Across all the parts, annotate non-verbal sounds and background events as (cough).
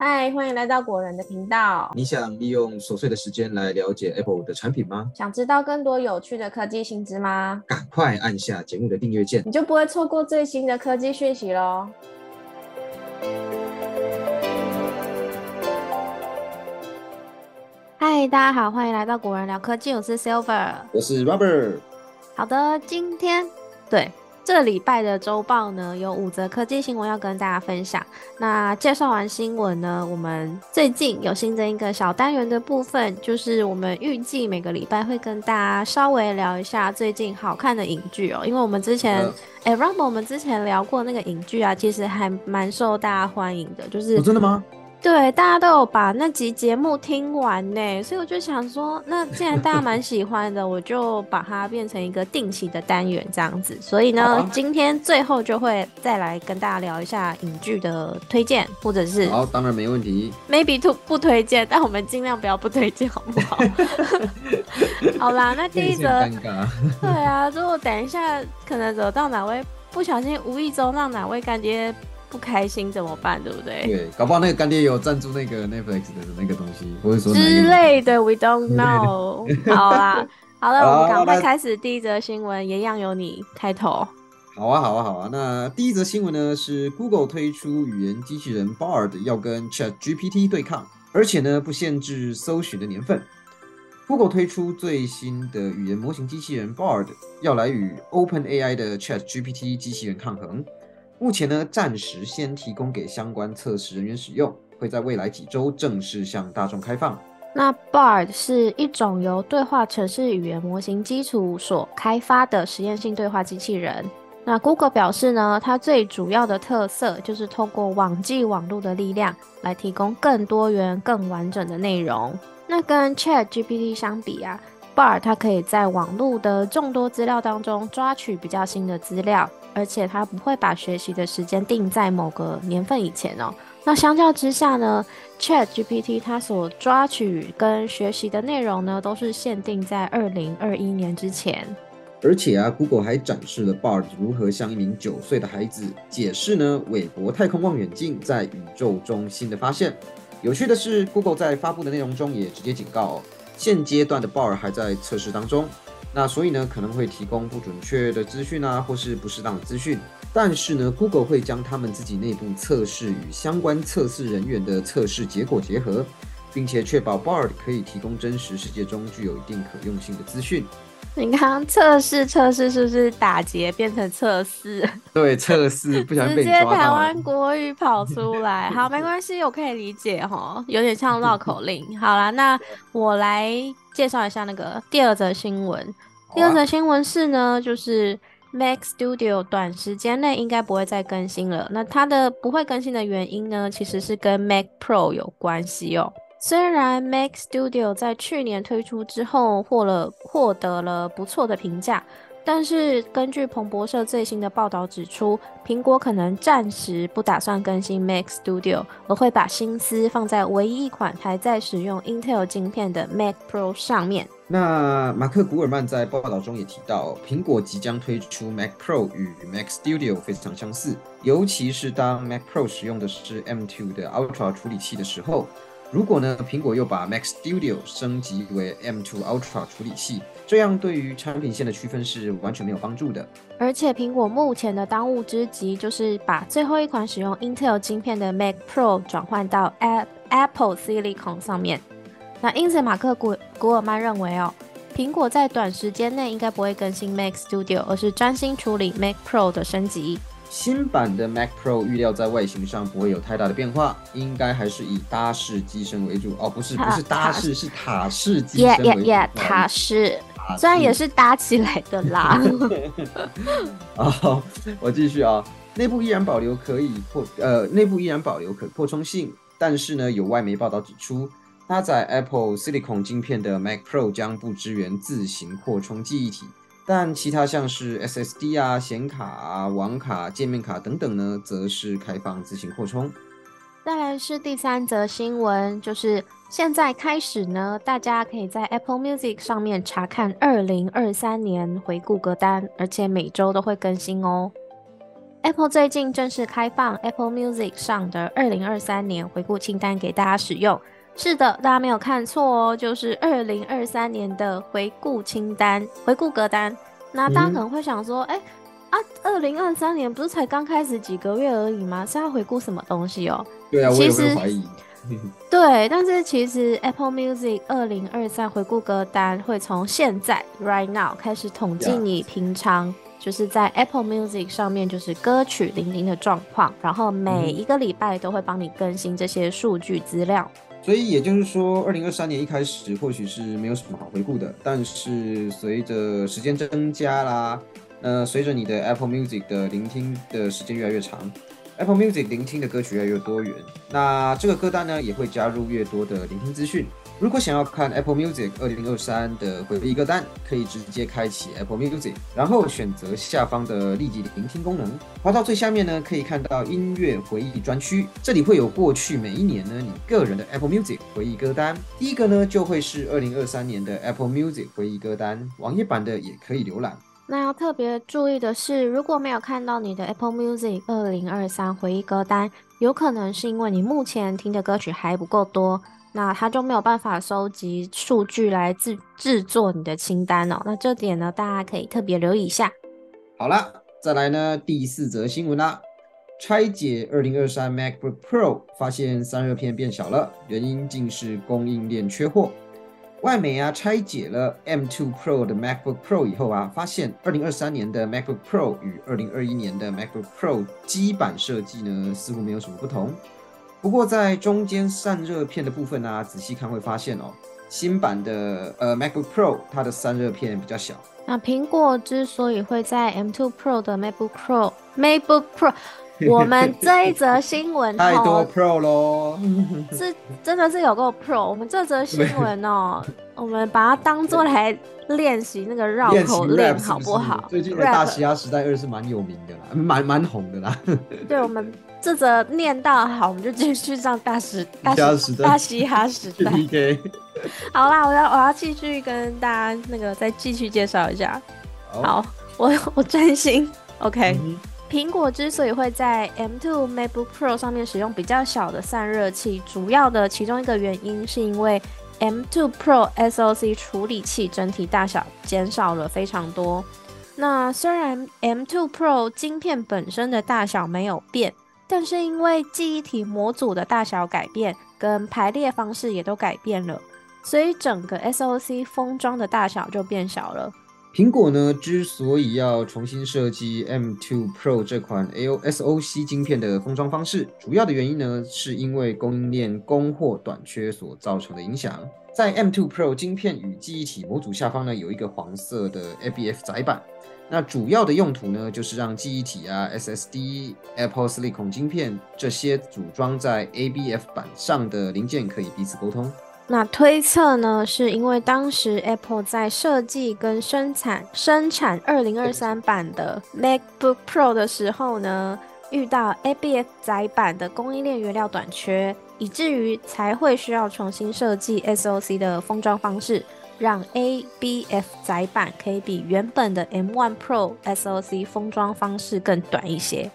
嗨，欢迎来到果仁的频道。你想利用琐碎的时间来了解 Apple 的产品吗？想知道更多有趣的科技新知吗？赶快按下节目的订阅键，你就不会错过最新的科技讯息喽。嗨，大家好，欢迎来到果仁聊科技，我是 Silver，我是 Robert。好的，今天对。这礼拜的周报呢，有五则科技新闻要跟大家分享。那介绍完新闻呢，我们最近有新增一个小单元的部分，就是我们预计每个礼拜会跟大家稍微聊一下最近好看的影剧哦。因为我们之前，哎，Ram，我们之前聊过那个影剧啊，其实还蛮受大家欢迎的，就是真的吗？对，大家都有把那集节目听完呢，所以我就想说，那既然大家蛮喜欢的，我就把它变成一个定期的单元这样子。所以呢，今天最后就会再来跟大家聊一下影剧的推荐，或者是好，当然没问题。Maybe to 不推荐，但我们尽量不要不推荐，好不好？(laughs) 好啦，那第一则，(laughs) 对啊，如果等一下可能惹到哪位不小心无意中让哪位干爹。不开心怎么办？对不对？对，搞不好那个干爹有赞助那个 Netflix 的那个东西，或者说之类的，We don't know。好啦，(laughs) 好了，我们赶快开始第一则新闻，一样由你开头。好啊，好啊，好啊。那第一则新闻呢是 Google 推出语言机器人 Bard 要跟 Chat GPT 对抗，而且呢不限制搜寻的年份。Google 推出最新的语言模型机器人 Bard，要来与 OpenAI 的 Chat GPT 机器人抗衡。目前呢，暂时先提供给相关测试人员使用，会在未来几周正式向大众开放。那 Bard 是一种由对话城市语言模型基础所开发的实验性对话机器人。那 Google 表示呢，它最主要的特色就是透过网际网络的力量来提供更多元、更完整的内容。那跟 Chat GPT 相比啊，Bard 它可以在网络的众多资料当中抓取比较新的资料。而且它不会把学习的时间定在某个年份以前哦。那相较之下呢，Chat GPT 它所抓取跟学习的内容呢，都是限定在二零二一年之前。而且啊，Google 还展示了 Bard 如何向一名九岁的孩子解释呢韦伯太空望远镜在宇宙中心的发现。有趣的是，Google 在发布的内容中也直接警告，现阶段的 Bard 还在测试当中。那所以呢，可能会提供不准确的资讯啊，或是不适当的资讯。但是呢，Google 会将他们自己内部测试与相关测试人员的测试结果结合，并且确保 Bard 可以提供真实世界中具有一定可用性的资讯。你刚刚测试测试是不是打结变成测试？(laughs) 对，测试不想被直接台湾国语跑出 (laughs) 来。好，没关系，我可以理解哈，有点像绕口令。好啦，那我来介绍一下那个第二则新闻。第二则新闻是呢，就是 Mac Studio 短时间内应该不会再更新了。那它的不会更新的原因呢，其实是跟 Mac Pro 有关系哦。虽然 Mac Studio 在去年推出之后获了获得了不错的评价，但是根据彭博社最新的报道指出，苹果可能暂时不打算更新 Mac Studio，而会把心思放在唯一一款还在使用 Intel 晶片的 Mac Pro 上面。那马克·古尔曼在报道中也提到，苹果即将推出 Mac Pro 与 Mac Studio 非常相似，尤其是当 Mac Pro 使用的是 M2 的 Ultra 处理器的时候。如果呢，苹果又把 Mac Studio 升级为 M2 Ultra 处理器，这样对于产品线的区分是完全没有帮助的。而且苹果目前的当务之急就是把最后一款使用 Intel 晶片的 Mac Pro 转换到 Apple Silicon 上面。那因此，马克古古尔曼认为哦，苹果在短时间内应该不会更新 Mac Studio，而是专心处理 Mac Pro 的升级。新版的 Mac Pro 预料在外形上不会有太大的变化，应该还是以搭式机身为主哦，不是不是搭式，是塔式机身为主。塔式，虽然也是搭起来的啦。好，(laughs) 我继续啊，内部依然保留可以扩呃，内部依然保留可扩充性，但是呢，有外媒报道指出，搭载 Apple Silicon 晶片的 Mac Pro 将不支援自行扩充记忆体。但其他像是 SSD 啊、显卡啊、网卡、界面卡等等呢，则是开放自行扩充。再来是第三则新闻，就是现在开始呢，大家可以在 Apple Music 上面查看二零二三年回顾歌单，而且每周都会更新哦。Apple 最近正式开放 Apple Music 上的二零二三年回顾清单给大家使用。是的，大家没有看错哦，就是二零二三年的回顾清单、回顾歌单。那大家可能会想说，哎啊，二零二三年不是才刚开始几个月而已吗？是要回顾什么东西哦？对啊，我也会怀疑。(laughs) 对，但是其实 Apple Music 二零二三回顾歌单会从现在 right now 开始统计你平常就是在 Apple Music 上面就是歌曲聆听的状况，然后每一个礼拜都会帮你更新这些数据资料。所以也就是说，二零二三年一开始或许是没有什么好回顾的，但是随着时间增加啦，呃，随着你的 Apple Music 的聆听的时间越来越长。Apple Music 聆听的歌曲越来越多元，那这个歌单呢也会加入越多的聆听资讯。如果想要看 Apple Music 二零二三的回忆歌单，可以直接开启 Apple Music，然后选择下方的立即聆听功能。滑到最下面呢，可以看到音乐回忆专区，这里会有过去每一年呢你个人的 Apple Music 回忆歌单。第一个呢就会是二零二三年的 Apple Music 回忆歌单，网页版的也可以浏览。那要特别注意的是，如果没有看到你的 Apple Music 二零二三回忆歌单，有可能是因为你目前听的歌曲还不够多，那它就没有办法收集数据来制制作你的清单哦。那这点呢，大家可以特别留意一下。好了，再来呢第四则新闻啦，拆解二零二三 MacBook Pro，发现散热片变小了，原因竟是供应链缺货。外媒啊拆解了 M2 Pro 的 MacBook Pro 以后啊，发现2023年的 MacBook Pro 与2021年的 MacBook Pro 基板设计呢似乎没有什么不同。不过在中间散热片的部分呢，仔细看会发现哦，新版的呃 MacBook Pro 它的散热片比较小。那苹果之所以会在 M2 Pro 的 MacBook Pro MacBook Pro (laughs) 我们这一则新闻太多 Pro 咯，是真的是有够 Pro。我们这则新闻哦，(laughs) 我们把它当做来练习那个绕口令，好不好？最近的大嘻哈时代二是蛮有名的啦，蛮蛮红的啦。(laughs) 对，我们这则念到好，我们就继续上大时大西大嘻哈时代。好啦，我要我要继续跟大家那个再继续介绍一下。好，我我专心，OK。苹果之所以会在 M2 MacBook Pro 上面使用比较小的散热器，主要的其中一个原因是因为 M2 Pro SoC 处理器整体大小减少了非常多。那虽然 M2 Pro 晶片本身的大小没有变，但是因为记忆体模组的大小改变，跟排列方式也都改变了，所以整个 SoC 封装的大小就变小了。苹果呢，之所以要重新设计 M2 Pro 这款 AOSoC 晶片的封装方式，主要的原因呢，是因为供应链供货短缺所造成的影响。在 M2 Pro 晶片与记忆体模组下方呢，有一个黄色的 ABF 载板，那主要的用途呢，就是让记忆体啊、SSD、Apple Silicon 晶片这些组装在 ABF 板上的零件可以彼此沟通。那推测呢，是因为当时 Apple 在设计跟生产生产二零二三版的 MacBook Pro 的时候呢，遇到 ABF 载板的供应链原料短缺，以至于才会需要重新设计 SoC 的封装方式，让 ABF 载板可以比原本的 M1 Pro SoC 封装方式更短一些。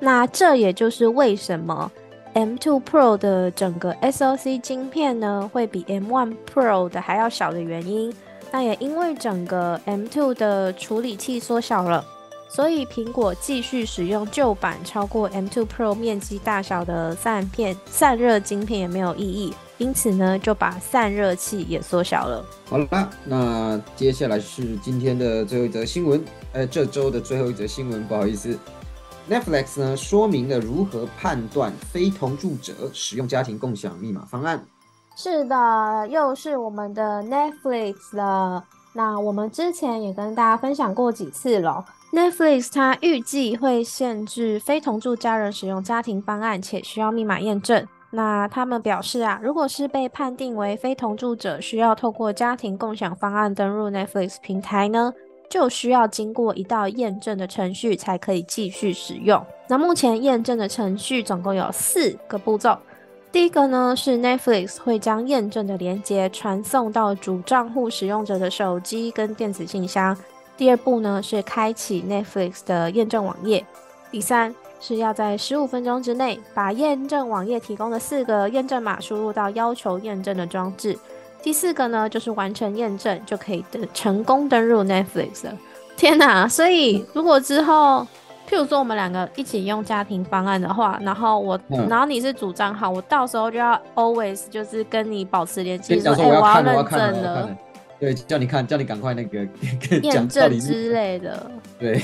那这也就是为什么。M2 Pro 的整个 SoC 晶片呢，会比 M1 Pro 的还要小的原因。那也因为整个 M2 的处理器缩小了，所以苹果继续使用旧版超过 M2 Pro 面积大小的散片散热晶片也没有意义，因此呢，就把散热器也缩小了。好了，那接下来是今天的最后一则新闻，呃，这周的最后一则新闻，不好意思。Netflix 呢说明了如何判断非同住者使用家庭共享密码方案。是的，又是我们的 Netflix 了。那我们之前也跟大家分享过几次了。Netflix 它预计会限制非同住家人使用家庭方案，且需要密码验证。那他们表示啊，如果是被判定为非同住者，需要透过家庭共享方案登入 Netflix 平台呢？就需要经过一道验证的程序才可以继续使用。那目前验证的程序总共有四个步骤。第一个呢是 Netflix 会将验证的连接传送到主账户使用者的手机跟电子信箱。第二步呢是开启 Netflix 的验证网页。第三是要在十五分钟之内把验证网页提供的四个验证码输入到要求验证的装置。第四个呢，就是完成验证就可以登成功登入 Netflix 了。天哪！所以如果之后，譬如说我们两个一起用家庭方案的话，然后我，然后你是主账号，我到时候就要 always 就是跟你保持联系，说哎，我要认证了。对，叫你看，叫你赶快那个 (laughs) 验证之类的。(laughs) 对，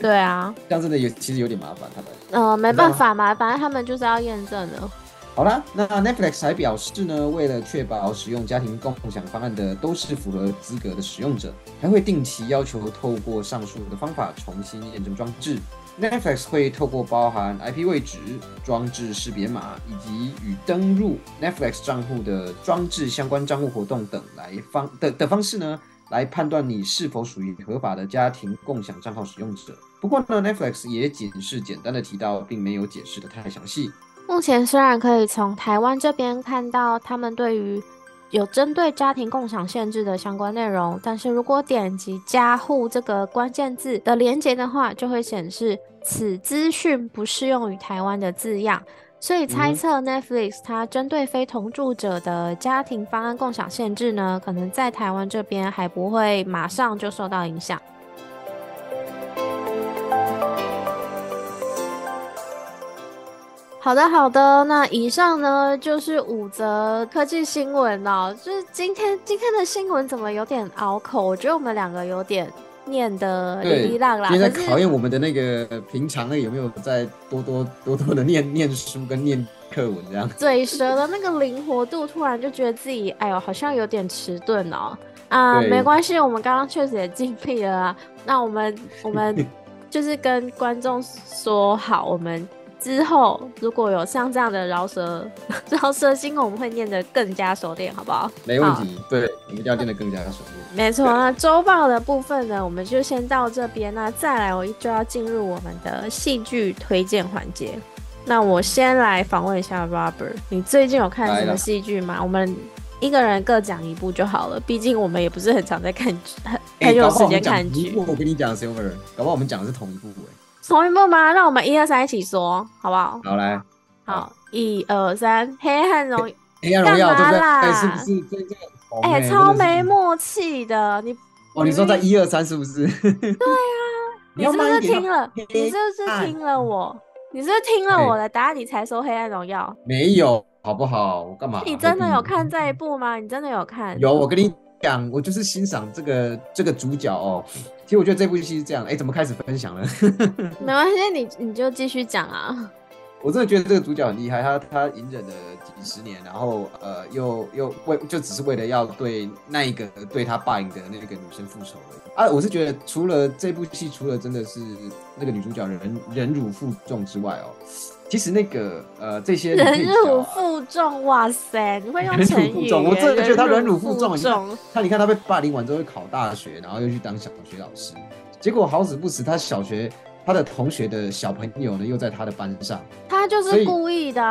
对啊，这样真的有其实有点麻烦，他们。呃，没办法嘛，反正他们就是要验证的。好啦，那 Netflix 还表示呢，为了确保使用家庭共享方案的都是符合资格的使用者，还会定期要求透过上述的方法重新验证装置。Netflix 会透过包含 IP 位置、装置识别码以及与登入 Netflix 账户的装置相关账户活动等来方的的方式呢，来判断你是否属于合法的家庭共享账号使用者。不过呢，Netflix 也仅是简单的提到，并没有解释的太详细。目前虽然可以从台湾这边看到他们对于有针对家庭共享限制的相关内容，但是如果点击“加户”这个关键字的连接的话，就会显示此资讯不适用于台湾的字样，所以猜测 Netflix 它针对非同住者的家庭方案共享限制呢，可能在台湾这边还不会马上就受到影响。好的，好的。那以上呢就是五则科技新闻哦。就是今天今天的新闻怎么有点拗口？我觉得我们两个有点念的哩哩浪啦。现在考验我们的那个平常的有没有在多多多多的念念书跟念课文这样。嘴舌的那个灵活度，突然就觉得自己哎呦好像有点迟钝哦。啊，没关系，我们刚刚确实也尽力了啊。那我们我们 (laughs) 就是跟观众说好，我们。之后如果有像这样的饶舌 (laughs) 饶舌新闻，我们会念得更加熟练，好不好？没问题，对，我们一定要念得更加熟练。(laughs) 没错，那周报的部分呢，我们就先到这边。那再来，我就要进入我们的戏剧推荐环节。那我先来访问一下 Robert，你最近有看什么戏剧吗？我们一个人各讲一部就好了，毕竟我们也不是很常在看剧，很有时间看剧。我跟你讲，Silver，搞不好我们讲的是同一部哎。同一部吗？让我们一二三一起说，好不好？好来，好，一二三，黑暗荣，黑暗荣耀，对不对？是不是真正？哎，超没默契的，你哦，你说在一二三是不是？对啊，(laughs) 你是不是听了？你是不是听了我？你是不是听了我的答案，你才说黑暗荣耀？没有，好不好？我干嘛？你真的有看这一部吗？你真的有看？有，我跟你讲，我就是欣赏这个这个主角哦。其实我觉得这部戏是这样，哎，怎么开始分享了？(laughs) 没关系，你你就继续讲啊。我真的觉得这个主角很厉害，他他隐忍了几十年，然后呃，又又为就只是为了要对那一个对他霸凌的那个女生复仇而已啊！我是觉得除了这部戏，除了真的是那个女主角忍忍辱负重之外哦。其实那个呃，这些忍辱负重，哇塞，你会用成语？我真的觉得他忍辱负重。他你看他被霸凌完之后考大学，然后又去当小学老师，结果好死不死，他小学他的同学的小朋友呢又在他的班上，他就是故意的。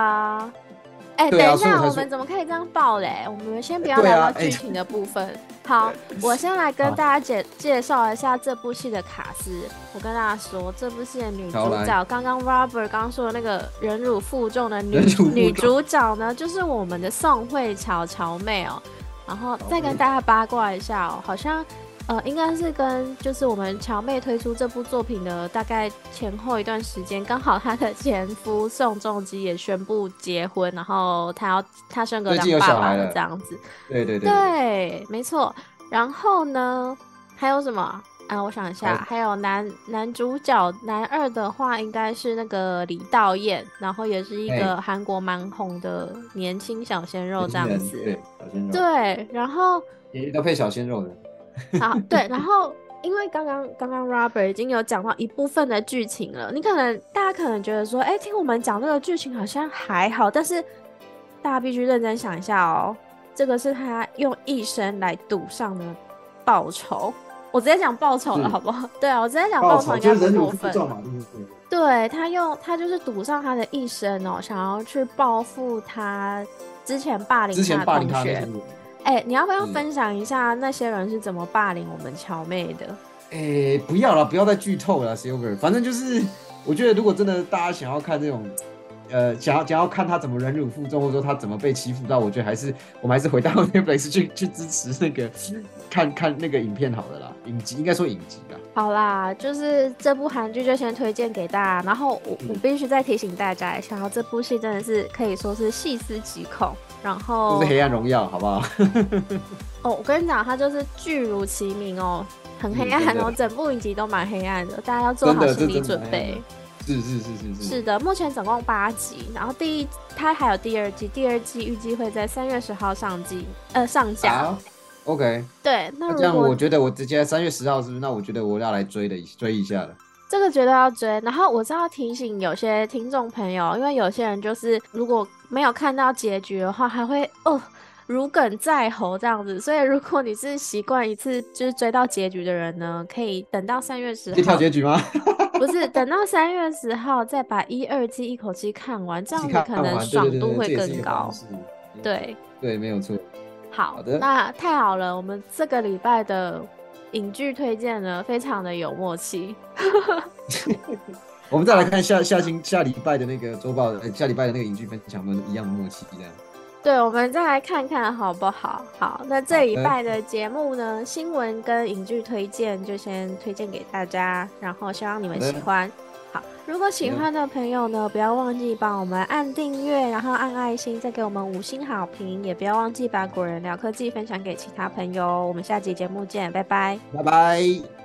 哎，等一下，我们怎么可以这样爆嘞？我们先不要聊到剧情的部分。好，我先来跟大家介介绍一下这部戏的卡司。我跟大家说，这部戏的女主角，刚刚 Robert 刚刚说的那个忍辱负重的女女主角呢，就是我们的宋慧乔乔妹哦。然后再跟大家八卦一下哦，好像。呃，应该是跟就是我们乔妹推出这部作品的大概前后一段时间，刚好她的前夫宋仲基也宣布结婚，然后他要他生个两爸爸了这样子。对对对，对，没错。然后呢，还有什么啊？我想一下，还有男男主角男二的话，应该是那个李道彦，然后也是一个韩国蛮红的年轻小鲜肉这样子。对，小鲜肉。对，然后也要配小鲜肉的。(laughs) 好，对，然后因为刚刚刚刚 Robert 已经有讲到一部分的剧情了，你可能大家可能觉得说，哎，听我们讲这个剧情好像还好，但是大家必须认真想一下哦，这个是他用一生来赌上的报酬。我直接讲报酬了，好不好？对啊，我直接讲报酬应该不过分。对他用他就是赌上他的一生哦，想要去报复他之前霸凌他的同学。哎，你要不要分享一下那些人是怎么霸凌我们乔妹的？哎，不要了，不要再剧透了，Silver。反正就是我觉得如果真的大家想要看这种。呃，想要想要看他怎么忍辱负重，或者说他怎么被欺负到，我觉得还是我们还是回到 (laughs) Netflix 去去支持那个看看那个影片好了啦，影集应该说影集啦。好啦，就是这部韩剧就先推荐给大家，然后我我必须再提醒大家一下，这部戏真的是可以说是细思极恐，然后就是黑暗荣耀，好不好？(laughs) 哦，我跟你讲，它就是剧如其名哦，很黑暗哦，整部影集都蛮黑暗的，大家要做好心理准备。是是是是是是的，目前总共八集，然后第一它还有第二季，第二季预计会在三月十号上季呃上架。OK，对，那这样我觉得我直接三月十号是不是？那我觉得我要来追的追一下了。这个绝对要追。然后我是要提醒有些听众朋友，因为有些人就是如果没有看到结局的话，还会哦。如鲠在喉这样子，所以如果你是习惯一次就是追到结局的人呢，可以等到三月十号。跳结局吗？不是，等到三月十号再把一二季一口气看完，这样子可能爽度会更高。对对，没有错。好的，那太好了，我们这个礼拜的影剧推荐呢，非常的有默契。(laughs) 我们再来看下下星下礼拜的那个周报，下礼拜的那个影剧分享，我们一样的默契这样。对，我们再来看看好不好？好，那这礼拜的节目呢，新闻跟影剧推荐就先推荐给大家，然后希望你们喜欢。好，如果喜欢的朋友呢，不要忘记帮我们按订阅，然后按爱心，再给我们五星好评，也不要忘记把《果仁聊科技》分享给其他朋友。我们下集节目见，拜拜，拜拜。